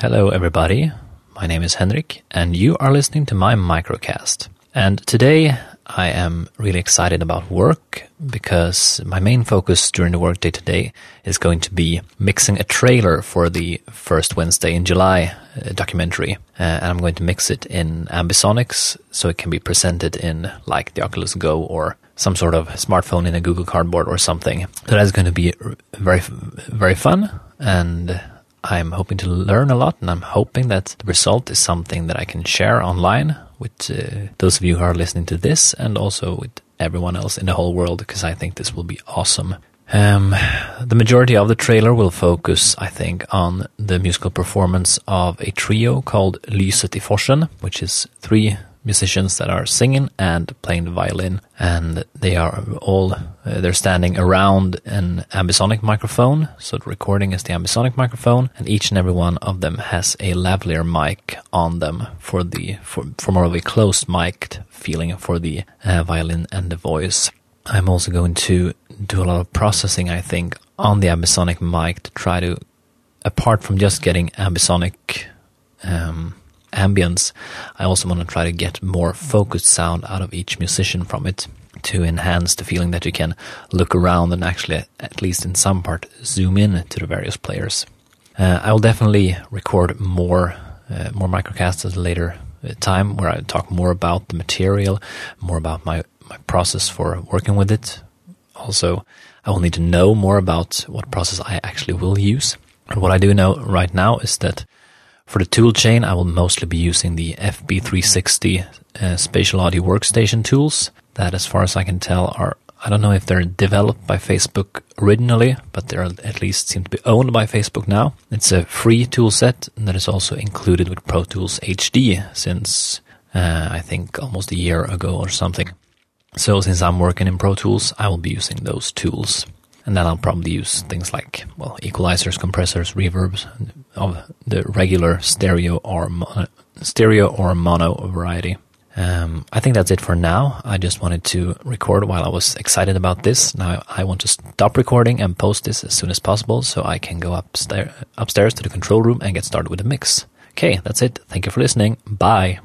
Hello, everybody. My name is Henrik, and you are listening to my microcast. And today I am really excited about work because my main focus during the workday today is going to be mixing a trailer for the first Wednesday in July uh, documentary. Uh, and I'm going to mix it in Ambisonics so it can be presented in like the Oculus Go or some sort of smartphone in a Google Cardboard or something. So that's going to be very, very fun. And I'm hoping to learn a lot, and I'm hoping that the result is something that I can share online with uh, those of you who are listening to this, and also with everyone else in the whole world, because I think this will be awesome. Um, the majority of the trailer will focus, I think, on the musical performance of a trio called Lyset i Forsen, which is three musicians that are singing and playing the violin, and they are all uh, they're standing around an ambisonic microphone. So the recording is the ambisonic microphone, and each and every one of them has a lavalier mic on them for the for, for more of a closed mic'd feeling for the uh, violin and the voice. I'm also going to do a lot of processing, I think, on the ambisonic mic to try to, apart from just getting ambisonic. Um, ambience, I also want to try to get more focused sound out of each musician from it to enhance the feeling that you can look around and actually, at least in some part, zoom in to the various players. Uh, I will definitely record more uh, more microcasts at a later uh, time where I talk more about the material, more about my, my process for working with it. Also, I will need to know more about what process I actually will use. What I do know right now is that for the toolchain, I will mostly be using the FB360 uh, spatial audio workstation tools that, as far as I can tell, are I don't know if they're developed by Facebook originally, but they're at least seem to be owned by Facebook now. It's a free tool set that is also included with Pro Tools HD since uh, I think almost a year ago or something. So since I'm working in Pro Tools, I will be using those tools. And then I'll probably use things like, well, equalizers, compressors, reverbs of the regular stereo or mono, stereo or mono variety. Um, I think that's it for now. I just wanted to record while I was excited about this. Now I want to stop recording and post this as soon as possible so I can go upstairs, upstairs to the control room and get started with the mix. Okay, that's it. Thank you for listening. Bye.